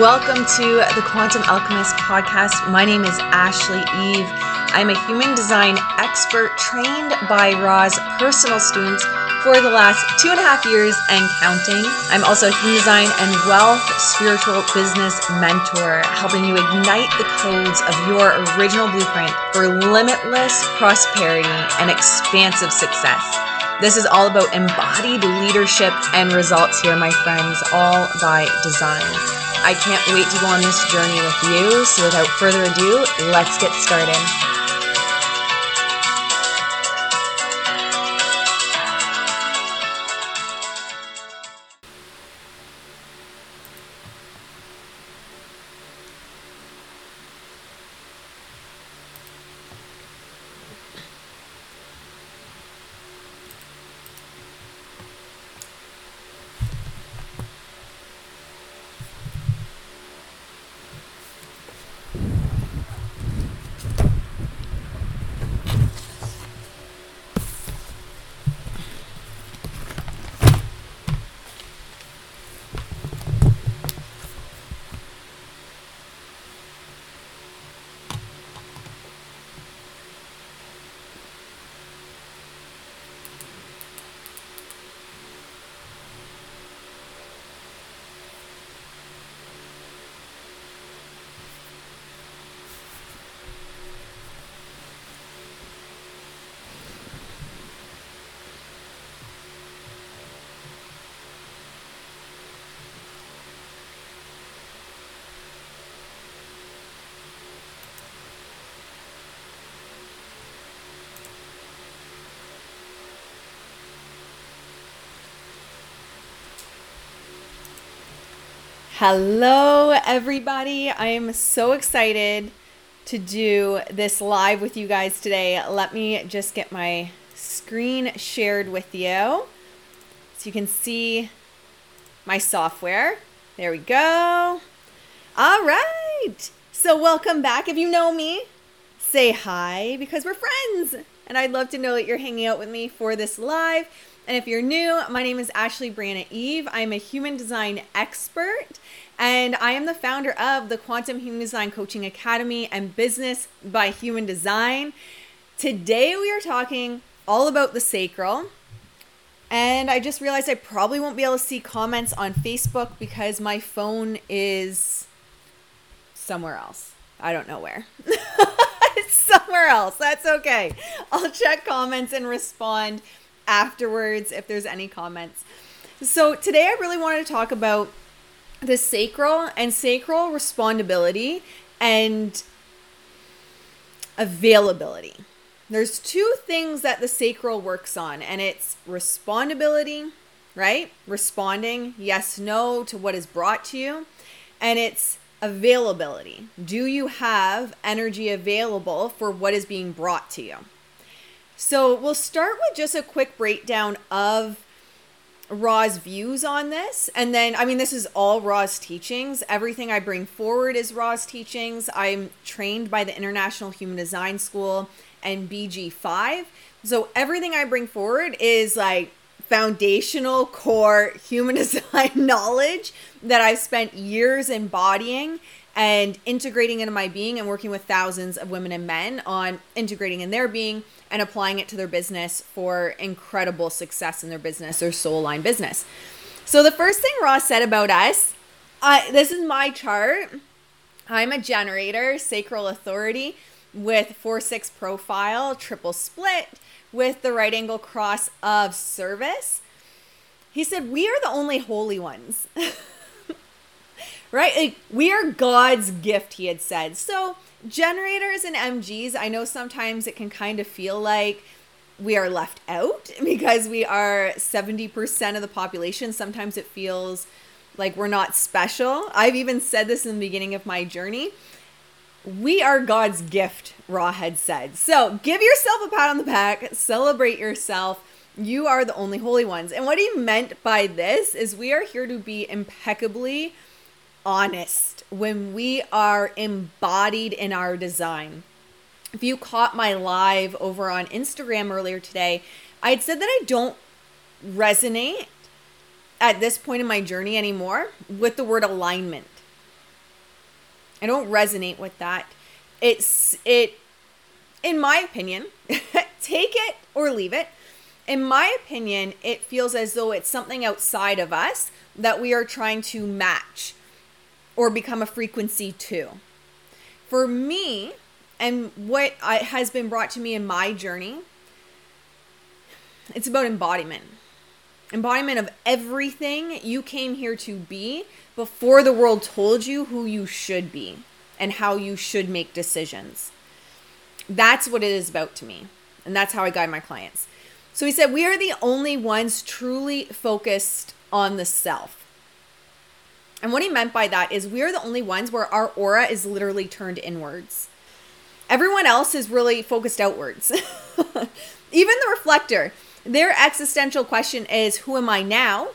Welcome to the Quantum Alchemist podcast. My name is Ashley Eve. I'm a human design expert trained by Ra's personal students for the last two and a half years and counting. I'm also a human design and wealth spiritual business mentor, helping you ignite the codes of your original blueprint for limitless prosperity and expansive success. This is all about embodied leadership and results here, my friends, all by design. I can't wait to go on this journey with you. So, without further ado, let's get started. Hello, everybody. I am so excited to do this live with you guys today. Let me just get my screen shared with you so you can see my software. There we go. All right. So, welcome back. If you know me, say hi because we're friends. And I'd love to know that you're hanging out with me for this live. And if you're new, my name is Ashley Brianna Eve. I'm a human design expert, and I am the founder of the Quantum Human Design Coaching Academy and Business by Human Design. Today, we are talking all about the sacral. And I just realized I probably won't be able to see comments on Facebook because my phone is somewhere else. I don't know where. it's somewhere else. That's okay. I'll check comments and respond afterwards if there's any comments. So today I really wanted to talk about the sacral and sacral respondability and availability. There's two things that the sacral works on, and it's respondability, right? Responding yes, no to what is brought to you, and it's availability. Do you have energy available for what is being brought to you? So we'll start with just a quick breakdown of Ra's views on this. And then, I mean, this is all Ra's teachings. Everything I bring forward is Ra's teachings. I'm trained by the International Human Design School and BG5. So everything I bring forward is like foundational core human design knowledge that I've spent years embodying and integrating into my being and working with thousands of women and men on integrating in their being and applying it to their business for incredible success in their business, their soul line business. So, the first thing Ra's said about us uh, this is my chart. I'm a generator, sacral authority with 4 6 profile, triple split with the right angle cross of service. He said, We are the only holy ones. right? Like, we are God's gift, he had said. So, generators and MGs, I know sometimes it can kind of feel like we are left out because we are 70% of the population. Sometimes it feels like we're not special. I've even said this in the beginning of my journey. We are God's gift, Ra had said. So give yourself a pat on the back, celebrate yourself. You are the only holy ones. And what he meant by this is we are here to be impeccably honest when we are embodied in our design. If you caught my live over on Instagram earlier today, I had said that I don't resonate at this point in my journey anymore with the word alignment. I don't resonate with that. It's it in my opinion, take it or leave it. In my opinion, it feels as though it's something outside of us that we are trying to match or become a frequency too. For me, and what I, has been brought to me in my journey, it's about embodiment. Embodiment of everything you came here to be before the world told you who you should be and how you should make decisions. That's what it is about to me. And that's how I guide my clients. So he said, We are the only ones truly focused on the self. And what he meant by that is we are the only ones where our aura is literally turned inwards. Everyone else is really focused outwards. Even the reflector, their existential question is, Who am I now?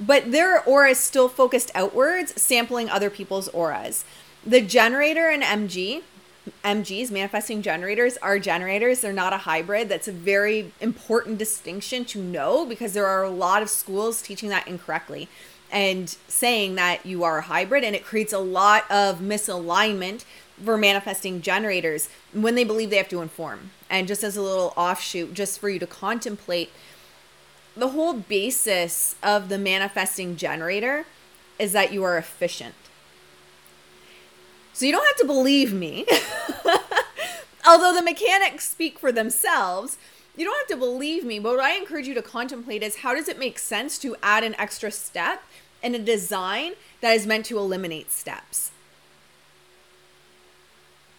But their aura is still focused outwards, sampling other people's auras. The generator and MG, MGs, manifesting generators, are generators. They're not a hybrid. That's a very important distinction to know because there are a lot of schools teaching that incorrectly and saying that you are a hybrid, and it creates a lot of misalignment for manifesting generators when they believe they have to inform. And just as a little offshoot, just for you to contemplate, the whole basis of the manifesting generator is that you are efficient. So you don't have to believe me. Although the mechanics speak for themselves, you don't have to believe me. But what I encourage you to contemplate is how does it make sense to add an extra step in a design that is meant to eliminate steps?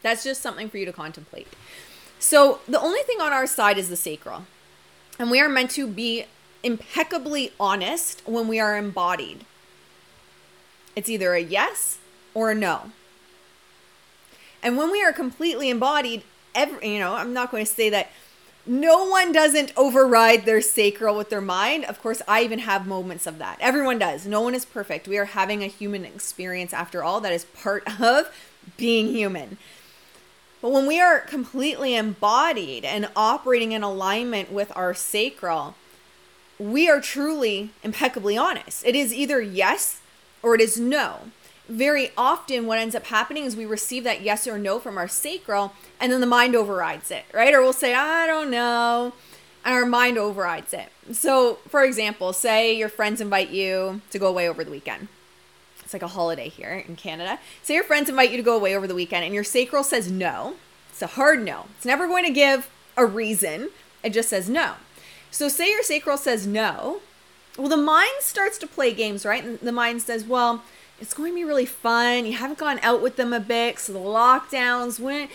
That's just something for you to contemplate. So, the only thing on our side is the sacral. And we are meant to be impeccably honest when we are embodied. It's either a yes or a no. And when we are completely embodied, every, you know, I'm not going to say that no one doesn't override their sacral with their mind. Of course, I even have moments of that. Everyone does. No one is perfect. We are having a human experience after all. That is part of being human. But when we are completely embodied and operating in alignment with our sacral, we are truly impeccably honest. It is either yes or it is no very often what ends up happening is we receive that yes or no from our sacral and then the mind overrides it, right? Or we'll say, I don't know. And our mind overrides it. So, for example, say your friends invite you to go away over the weekend. It's like a holiday here in Canada. Say your friends invite you to go away over the weekend and your sacral says no. It's a hard no. It's never going to give a reason, it just says no. So, say your sacral says no. Well, the mind starts to play games, right? And the mind says, well, it's going to be really fun. You haven't gone out with them a bit, so the lockdowns when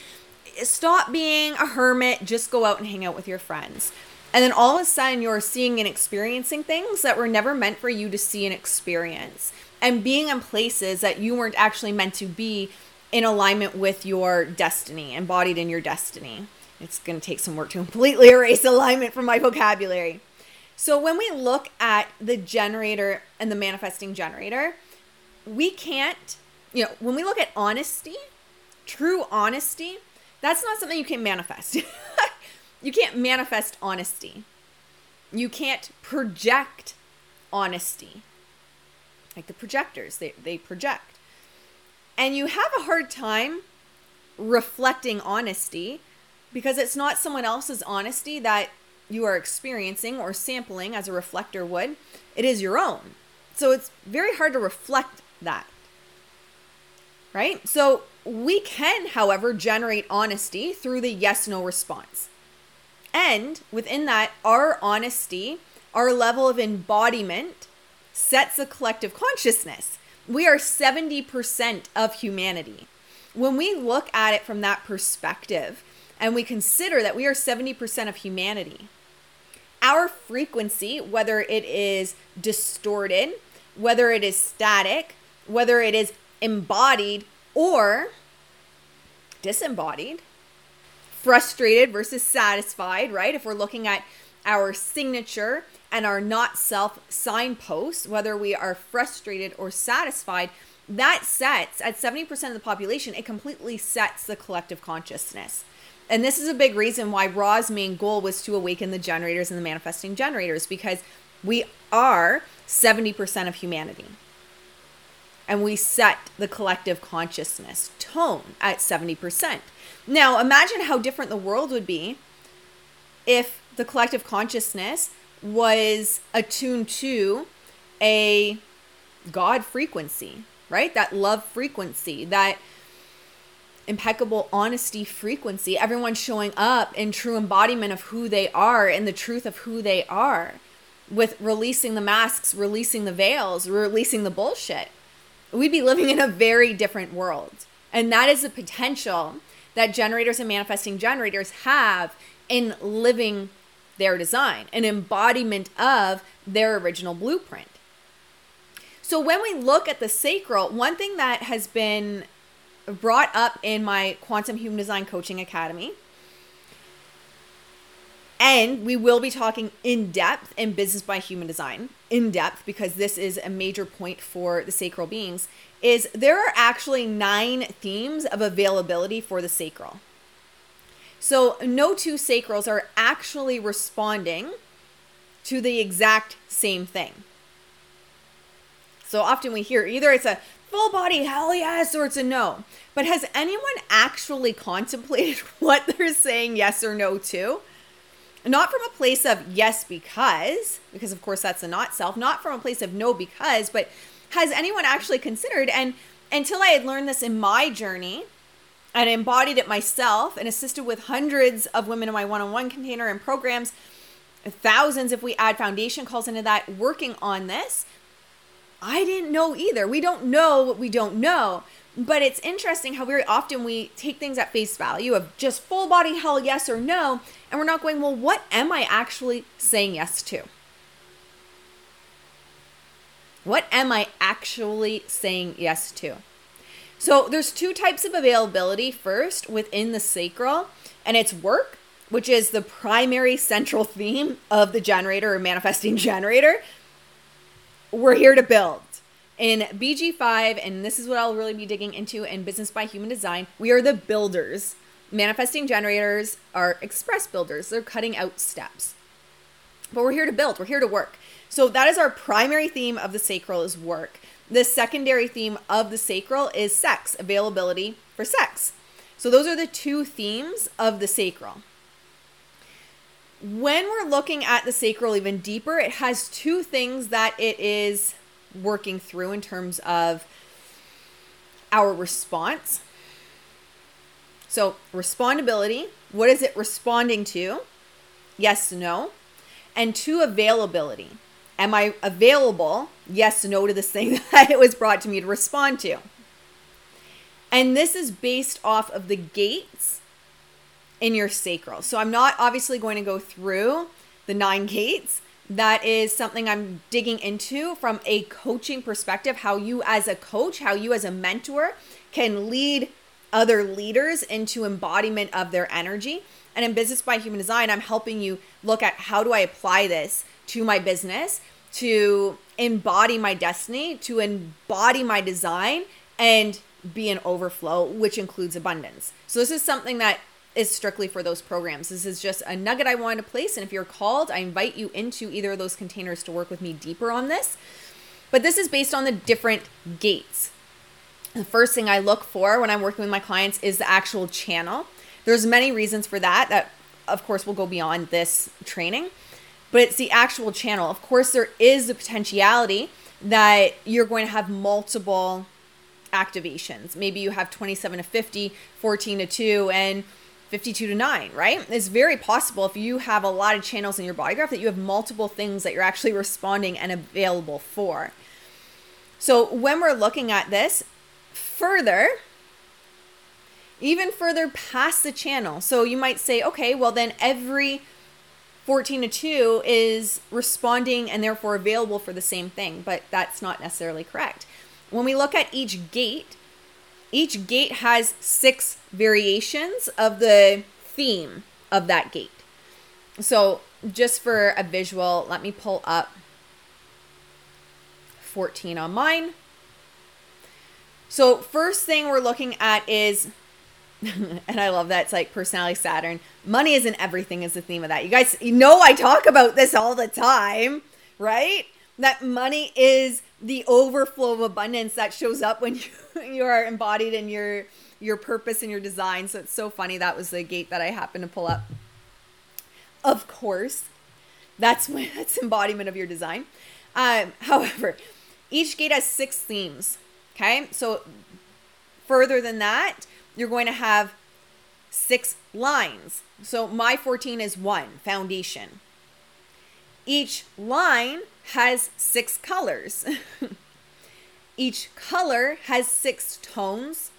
stop being a hermit, just go out and hang out with your friends. And then all of a sudden you're seeing and experiencing things that were never meant for you to see and experience. And being in places that you weren't actually meant to be in alignment with your destiny, embodied in your destiny. It's going to take some work to completely erase alignment from my vocabulary. So when we look at the generator and the manifesting generator, we can't, you know, when we look at honesty, true honesty, that's not something you can manifest. you can't manifest honesty. You can't project honesty. Like the projectors, they, they project. And you have a hard time reflecting honesty because it's not someone else's honesty that you are experiencing or sampling as a reflector would. It is your own. So it's very hard to reflect that. Right? So we can, however, generate honesty through the yes no response. And within that, our honesty, our level of embodiment sets a collective consciousness. We are 70% of humanity. When we look at it from that perspective and we consider that we are 70% of humanity, our frequency, whether it is distorted, whether it is static, whether it is embodied or disembodied, frustrated versus satisfied, right? If we're looking at our signature and our not self signposts, whether we are frustrated or satisfied, that sets at 70% of the population, it completely sets the collective consciousness. And this is a big reason why Ra's main goal was to awaken the generators and the manifesting generators because we are 70% of humanity. And we set the collective consciousness tone at 70%. Now, imagine how different the world would be if the collective consciousness was attuned to a God frequency, right? That love frequency, that impeccable honesty frequency, everyone showing up in true embodiment of who they are and the truth of who they are, with releasing the masks, releasing the veils, releasing the bullshit. We'd be living in a very different world. And that is the potential that generators and manifesting generators have in living their design, an embodiment of their original blueprint. So when we look at the sacral, one thing that has been brought up in my Quantum Human Design Coaching Academy, and we will be talking in depth in Business by Human Design, in depth, because this is a major point for the sacral beings, is there are actually nine themes of availability for the sacral. So no two sacrals are actually responding to the exact same thing. So often we hear either it's a full body hell yes or it's a no. But has anyone actually contemplated what they're saying yes or no to? Not from a place of yes because, because of course that's a not self, not from a place of no because, but has anyone actually considered and until I had learned this in my journey, and embodied it myself and assisted with hundreds of women in my one-on-one container and programs thousands if we add foundation calls into that working on this i didn't know either. We don't know what we don't know but it's interesting how very often we take things at face value of just full body hell yes or no and we're not going well what am i actually saying yes to what am i actually saying yes to so there's two types of availability first within the sacral, and it's work, which is the primary central theme of the generator or manifesting generator. We're here to build. In BG5, and this is what I'll really be digging into in Business by Human Design, we are the builders. Manifesting generators are express builders, they're cutting out steps. But we're here to build, we're here to work. So that is our primary theme of the sacral is work. The secondary theme of the sacral is sex, availability for sex. So those are the two themes of the sacral. When we're looking at the sacral even deeper, it has two things that it is working through in terms of our response. So, respondability, what is it responding to? Yes, no. And two, availability. Am I available? Yes, no to this thing that it was brought to me to respond to. And this is based off of the gates in your sacral. So I'm not obviously going to go through the nine gates. That is something I'm digging into from a coaching perspective, how you as a coach, how you as a mentor can lead other leaders into embodiment of their energy. And in Business by Human Design, I'm helping you look at how do I apply this to my business to embody my destiny, to embody my design and be an overflow, which includes abundance. So, this is something that is strictly for those programs. This is just a nugget I wanted to place. And if you're called, I invite you into either of those containers to work with me deeper on this. But this is based on the different gates. The first thing I look for when I'm working with my clients is the actual channel. There's many reasons for that that of course will go beyond this training but it's the actual channel. Of course, there is the potentiality that you're going to have multiple activations. Maybe you have 27 to 50, 14 to 2, and 52 to 9, right? It's very possible if you have a lot of channels in your body graph that you have multiple things that you're actually responding and available for. So when we're looking at this further, even further past the channel, so you might say, okay, well, then every 14 to 2 is responding and therefore available for the same thing, but that's not necessarily correct. When we look at each gate, each gate has six variations of the theme of that gate. So, just for a visual, let me pull up 14 on mine. So, first thing we're looking at is and I love that. It's like personality Saturn. Money isn't everything is the theme of that. You guys you know I talk about this all the time, right? That money is the overflow of abundance that shows up when you, you are embodied in your your purpose and your design. So it's so funny. That was the gate that I happened to pull up. Of course, that's when that's embodiment of your design. Um, however, each gate has six themes. Okay, so further than that, you're going to have six lines. So my 14 is one foundation. Each line has six colors. each color has six tones,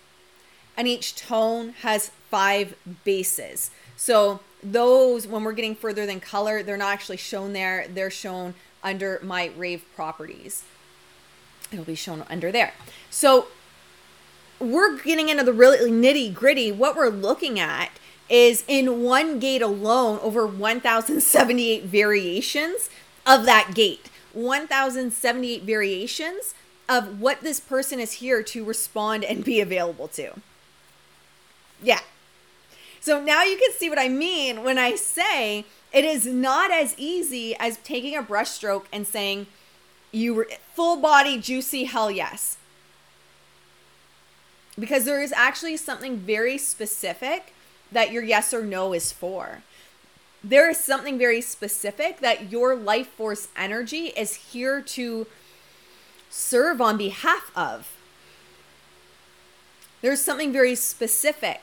and each tone has five bases. So those, when we're getting further than color, they're not actually shown there. They're shown under my rave properties. It'll be shown under there. So we're getting into the really nitty gritty. What we're looking at is in one gate alone over 1,078 variations of that gate. 1,078 variations of what this person is here to respond and be available to. Yeah. So now you can see what I mean when I say it is not as easy as taking a brushstroke and saying, you were full body, juicy, hell yes. Because there is actually something very specific that your yes or no is for. There is something very specific that your life force energy is here to serve on behalf of. There's something very specific.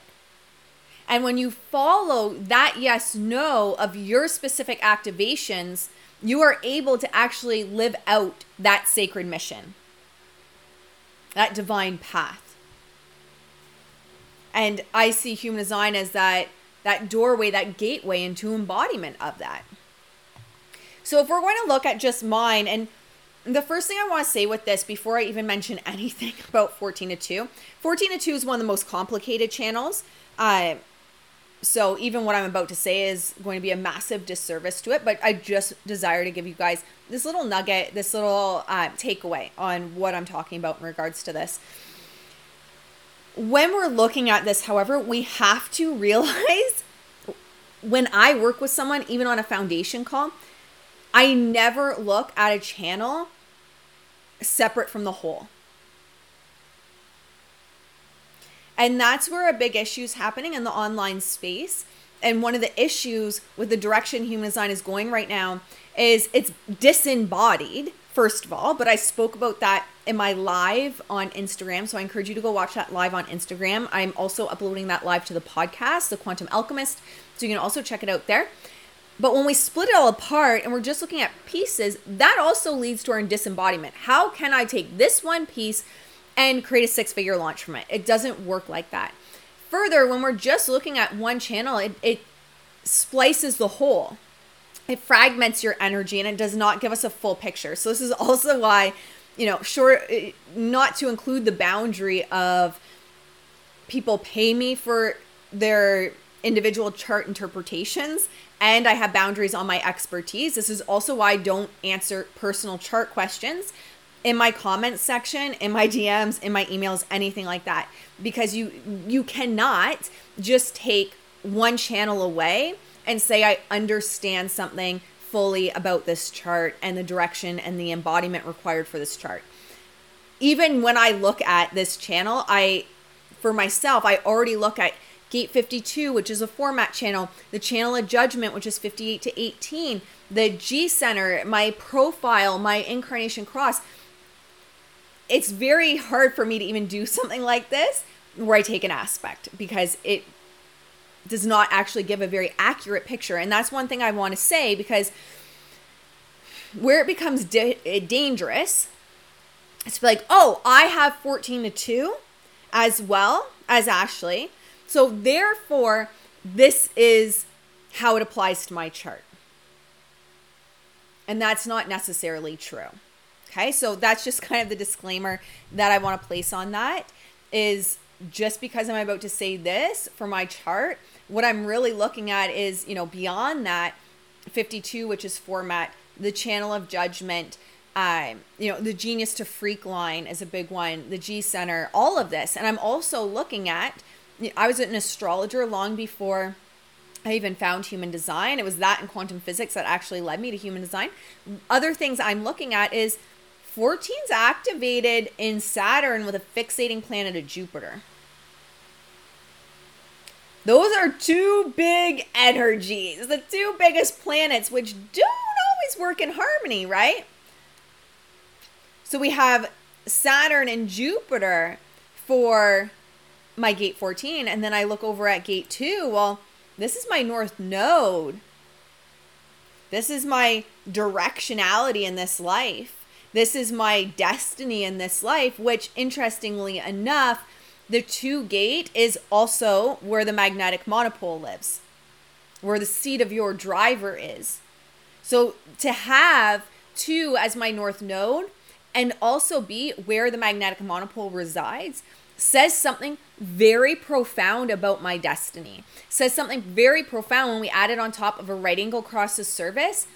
And when you follow that yes no of your specific activations, you are able to actually live out that sacred mission, that divine path. And I see human design as that that doorway, that gateway into embodiment of that. So if we're going to look at just mine and the first thing I want to say with this before I even mention anything about 14 to 2, 14 to 2 is one of the most complicated channels. Uh, so even what I'm about to say is going to be a massive disservice to it, but I just desire to give you guys this little nugget, this little uh, takeaway on what I'm talking about in regards to this. When we're looking at this, however, we have to realize when I work with someone, even on a foundation call, I never look at a channel separate from the whole. And that's where a big issue is happening in the online space. And one of the issues with the direction human design is going right now is it's disembodied, first of all. But I spoke about that in my live on Instagram. So I encourage you to go watch that live on Instagram. I'm also uploading that live to the podcast, The Quantum Alchemist. So you can also check it out there. But when we split it all apart and we're just looking at pieces, that also leads to our disembodiment. How can I take this one piece? And create a six figure launch from it. It doesn't work like that. Further, when we're just looking at one channel, it, it splices the whole. It fragments your energy and it does not give us a full picture. So this is also why, you know, sure not to include the boundary of people pay me for their individual chart interpretations and I have boundaries on my expertise. This is also why I don't answer personal chart questions in my comments section, in my DMs, in my emails, anything like that because you you cannot just take one channel away and say I understand something fully about this chart and the direction and the embodiment required for this chart. Even when I look at this channel, I for myself, I already look at Gate 52, which is a format channel, the channel of judgment, which is 58 to 18, the G center, my profile, my incarnation cross it's very hard for me to even do something like this where I take an aspect because it does not actually give a very accurate picture. And that's one thing I want to say because where it becomes da- eh, dangerous, it's like, oh, I have 14 to 2 as well as Ashley. So therefore, this is how it applies to my chart. And that's not necessarily true. Okay, so that's just kind of the disclaimer that I want to place on that is just because I'm about to say this for my chart, what I'm really looking at is, you know, beyond that 52, which is format, the channel of judgment, um, you know, the genius to freak line is a big one, the G center, all of this. And I'm also looking at, I was an astrologer long before I even found human design. It was that and quantum physics that actually led me to human design. Other things I'm looking at is 14's activated in Saturn with a fixating planet of Jupiter. Those are two big energies, the two biggest planets, which don't always work in harmony, right? So we have Saturn and Jupiter for my gate 14, and then I look over at gate 2. Well, this is my north node. This is my directionality in this life. This is my destiny in this life, which interestingly enough, the two gate is also where the magnetic monopole lives, where the seat of your driver is. So to have two as my north node and also be where the magnetic monopole resides says something very profound about my destiny. Says something very profound when we add it on top of a right angle cross of service.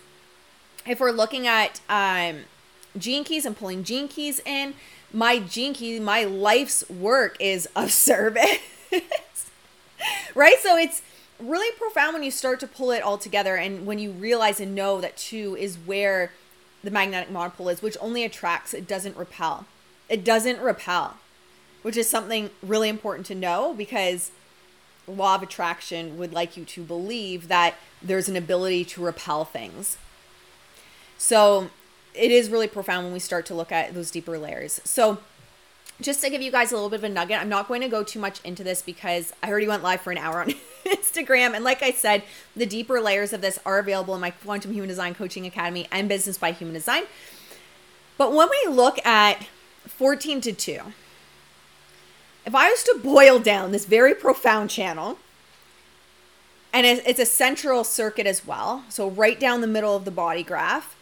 If we're looking at um, gene keys and pulling gene keys in, my gene key, my life's work is of service. right? So it's really profound when you start to pull it all together and when you realize and know that two is where the magnetic monopole is, which only attracts, it doesn't repel. It doesn't repel which is something really important to know because law of attraction would like you to believe that there's an ability to repel things. So it is really profound when we start to look at those deeper layers. So just to give you guys a little bit of a nugget, I'm not going to go too much into this because I already went live for an hour on Instagram. And like I said, the deeper layers of this are available in my Quantum Human Design Coaching Academy and Business by Human Design. But when we look at 14 to 2, if I was to boil down this very profound channel, and it's a central circuit as well, so right down the middle of the body graph,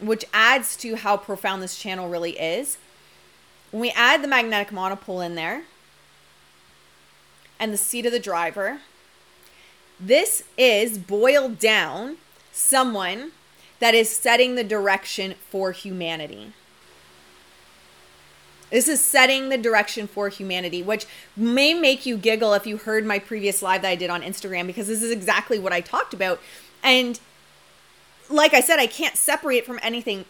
which adds to how profound this channel really is. When we add the magnetic monopole in there and the seat of the driver, this is boiled down someone that is setting the direction for humanity. This is setting the direction for humanity, which may make you giggle if you heard my previous live that I did on Instagram, because this is exactly what I talked about. And like I said, I can't separate from anything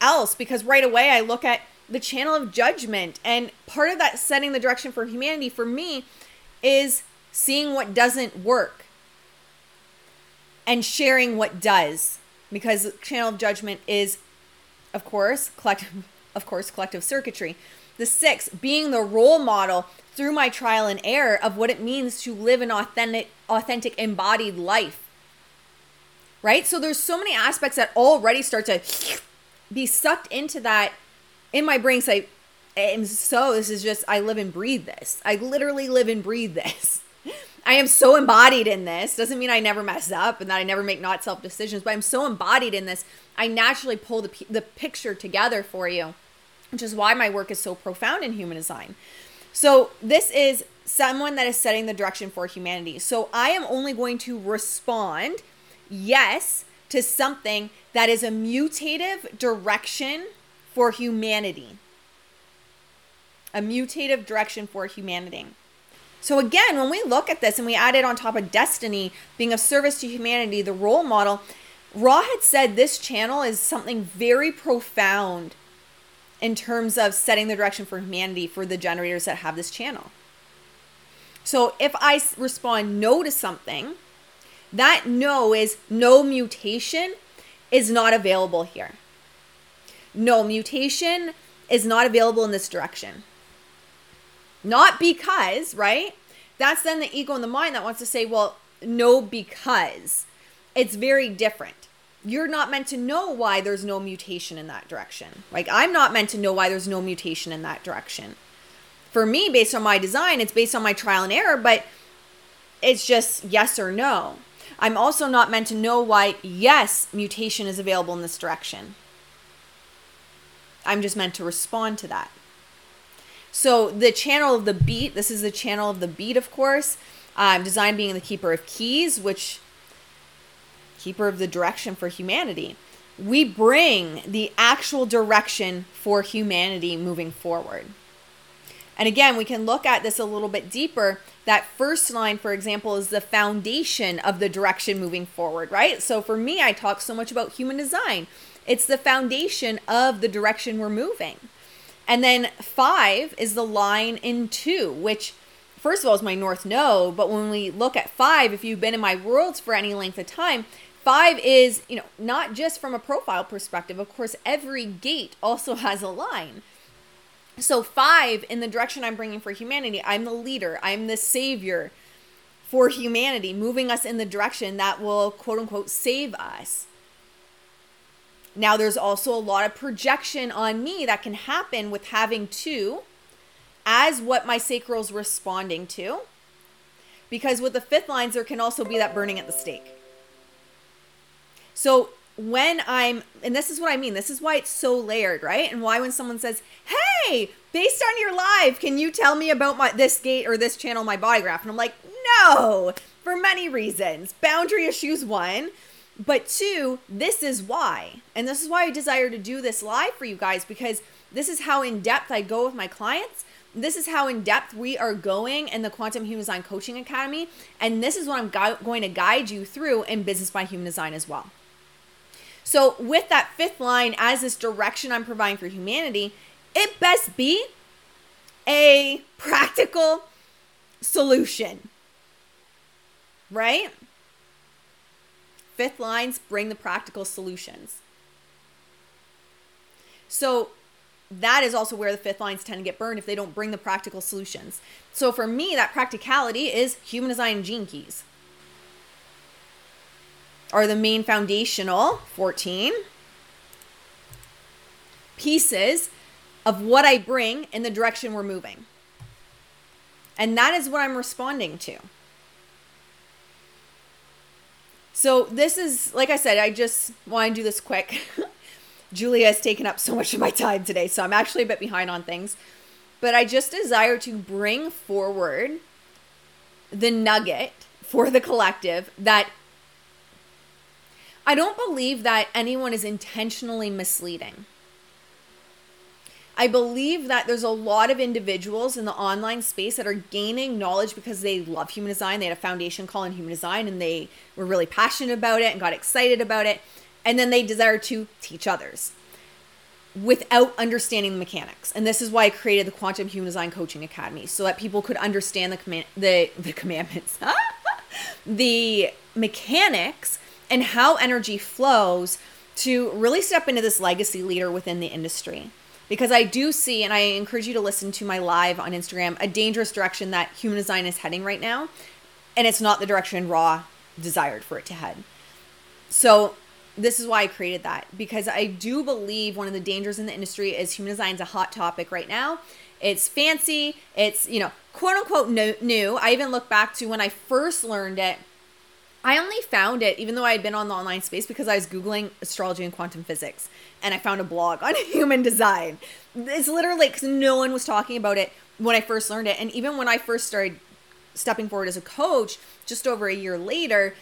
else because right away I look at the channel of judgment. And part of that setting the direction for humanity for me is seeing what doesn't work and sharing what does. Because channel of judgment is, of course, collective of course, collective circuitry. The six, being the role model through my trial and error of what it means to live an authentic, authentic embodied life. Right? So there's so many aspects that already start to be sucked into that in my brain. Say, and so this is just, I live and breathe this. I literally live and breathe this. I am so embodied in this. Doesn't mean I never mess up and that I never make not self decisions, but I'm so embodied in this. I naturally pull the, the picture together for you which is why my work is so profound in human design. So, this is someone that is setting the direction for humanity. So, I am only going to respond yes to something that is a mutative direction for humanity. A mutative direction for humanity. So, again, when we look at this and we add it on top of destiny, being of service to humanity, the role model, Ra had said this channel is something very profound in terms of setting the direction for humanity for the generators that have this channel. So if I respond no to something, that no is no mutation is not available here. No mutation is not available in this direction. Not because, right? That's then the ego and the mind that wants to say, well, no, because. It's very different you're not meant to know why there's no mutation in that direction. Like I'm not meant to know why there's no mutation in that direction. For me, based on my design, it's based on my trial and error, but it's just yes or no. I'm also not meant to know why yes, mutation is available in this direction. I'm just meant to respond to that. So the channel of the beat, this is the channel of the beat, of course. Um, design being the keeper of keys, which keeper of the direction for humanity. We bring the actual direction for humanity moving forward. And again, we can look at this a little bit deeper. That first line, for example, is the foundation of the direction moving forward, right? So for me, I talk so much about human design. It's the foundation of the direction we're moving. And then five is the line in two, which first of all is my north node. But when we look at five, if you've been in my worlds for any length of time, five is, you know, not just from a profile perspective. Of course, every gate also has a line. So, five in the direction I'm bringing for humanity, I'm the leader, I'm the savior for humanity, moving us in the direction that will quote unquote save us. Now, there's also a lot of projection on me that can happen with having two as what my sacral's responding to. Because with the fifth lines, there can also be that burning at the stake. So when I'm, and this is what I mean, this is why it's so layered, right? And why when someone says, hey, based on your live, can you tell me about my this gate or this channel, my body graph? And I'm like, no, for many reasons. Boundary issues, one. But two, this is why. And this is why I desire to do this live for you guys because this is how in depth I go with my clients. This is how in depth we are going in the Quantum Human Design Coaching Academy. And this is what I'm going to guide you through in Business by Human Design as well. So, with that fifth line as this direction I'm providing for humanity, it best be a practical solution. Right? Fifth lines bring the practical solutions. So, that is also where the fifth lines tend to get burned if they don't bring the practical solutions. So, for me, that practicality is human design gene keys are the main foundational 14 pieces of what I bring in the direction we're moving. And that is what I'm responding to. So, this is, like I said, I just want to do this quick. Julia has taken up so much of my time today, so I'm actually a bit behind on things. But I just desire to bring forward the nugget for the collective that I don't believe that anyone is intentionally misleading. I believe that there's a lot of individuals in the online space that are gaining knowledge because they love human design. They had a foundation call in human design and they were really passionate about it and got excited about it. And then they desire to teach others without understanding the mechanics. And this is why I created the Quantum Human Design Coaching Academy so that people could understand the command the the commandments. the mechanics and how energy flows to really step into this legacy leader within the industry. Because I do see, and I encourage you to listen to my live on Instagram, a dangerous direction that human design is heading right now. And it's not the direction Ra desired for it to head. So, this is why I created that because I do believe one of the dangers in the industry is human design is a hot topic right now. It's fancy, it's, you know, quote unquote new. I even look back to when I first learned it I only found it, even though I had been on the online space, because I was Googling astrology and quantum physics. And I found a blog on human design. It's literally because no one was talking about it when I first learned it. And even when I first started stepping forward as a coach, just over a year later,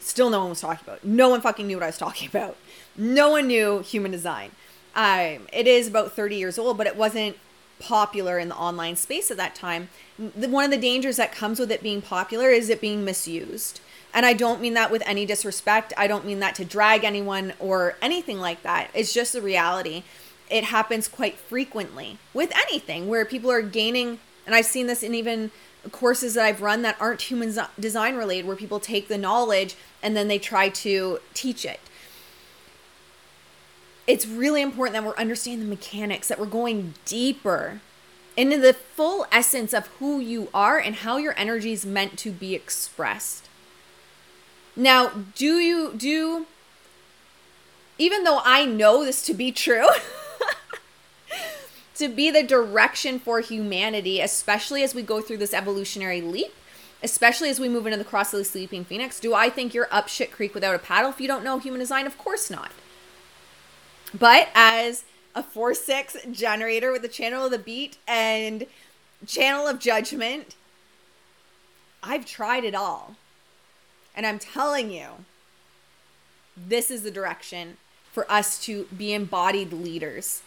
still no one was talking about it. No one fucking knew what I was talking about. No one knew human design. Um, it is about 30 years old, but it wasn't popular in the online space at that time. One of the dangers that comes with it being popular is it being misused. And I don't mean that with any disrespect. I don't mean that to drag anyone or anything like that. It's just the reality. It happens quite frequently with anything where people are gaining, and I've seen this in even courses that I've run that aren't human design related, where people take the knowledge and then they try to teach it. It's really important that we're understanding the mechanics, that we're going deeper into the full essence of who you are and how your energy is meant to be expressed. Now, do you do even though I know this to be true, to be the direction for humanity, especially as we go through this evolutionary leap, especially as we move into the cross of the sleeping phoenix, do I think you're up shit creek without a paddle if you don't know human design? Of course not. But as a 4 6 generator with the channel of the beat and channel of judgment, I've tried it all. And I'm telling you, this is the direction for us to be embodied leaders,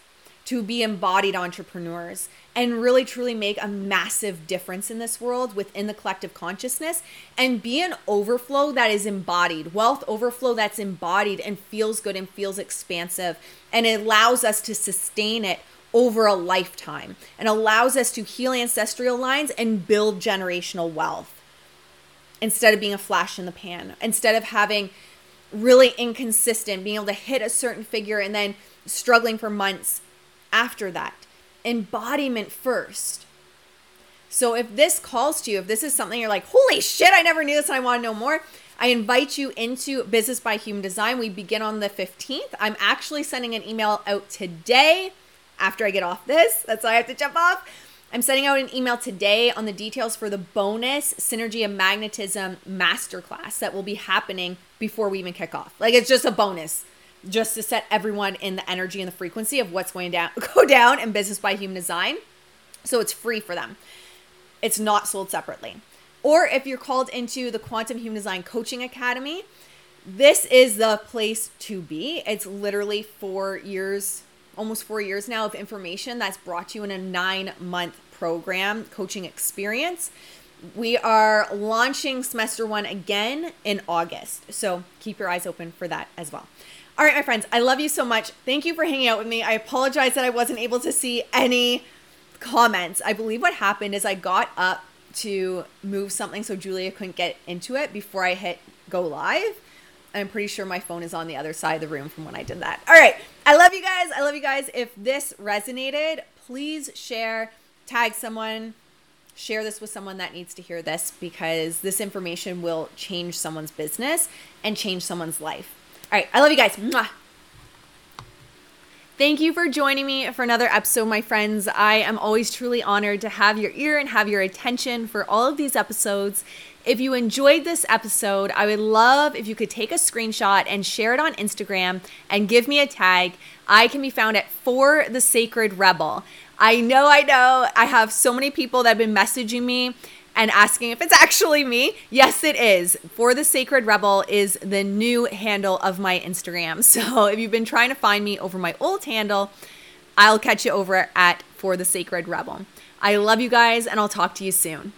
to be embodied entrepreneurs and really truly make a massive difference in this world within the collective consciousness and be an overflow that is embodied, wealth overflow that's embodied and feels good and feels expansive. And it allows us to sustain it over a lifetime and allows us to heal ancestral lines and build generational wealth instead of being a flash in the pan, instead of having really inconsistent, being able to hit a certain figure and then struggling for months after that. Embodiment first. So if this calls to you, if this is something you're like, holy shit, I never knew this and I want to know more, I invite you into Business by Human Design. We begin on the 15th. I'm actually sending an email out today after I get off this. That's why I have to jump off. I'm sending out an email today on the details for the bonus Synergy of Magnetism Masterclass that will be happening before we even kick off. Like it's just a bonus just to set everyone in the energy and the frequency of what's going down go down in business by human design. So it's free for them. It's not sold separately. Or if you're called into the Quantum Human Design Coaching Academy, this is the place to be. It's literally four years, almost four years now of information that's brought you in a nine month program coaching experience. We are launching semester one again in August. So keep your eyes open for that as well. All right, my friends, I love you so much. Thank you for hanging out with me. I apologize that I wasn't able to see any comments. I believe what happened is I got up to move something so Julia couldn't get into it before I hit go live. I'm pretty sure my phone is on the other side of the room from when I did that. All right. I love you guys. I love you guys. If this resonated, please share tag someone, share this with someone that needs to hear this because this information will change someone's business and change someone's life. All right, I love you guys. Mwah. Thank you for joining me for another episode, my friends. I am always truly honored to have your ear and have your attention for all of these episodes. If you enjoyed this episode, I would love if you could take a screenshot and share it on Instagram and give me a tag. I can be found at For the Sacred Rebel. I know, I know. I have so many people that have been messaging me and asking if it's actually me. Yes, it is. For the Sacred Rebel is the new handle of my Instagram. So if you've been trying to find me over my old handle, I'll catch you over at For the Sacred Rebel. I love you guys, and I'll talk to you soon.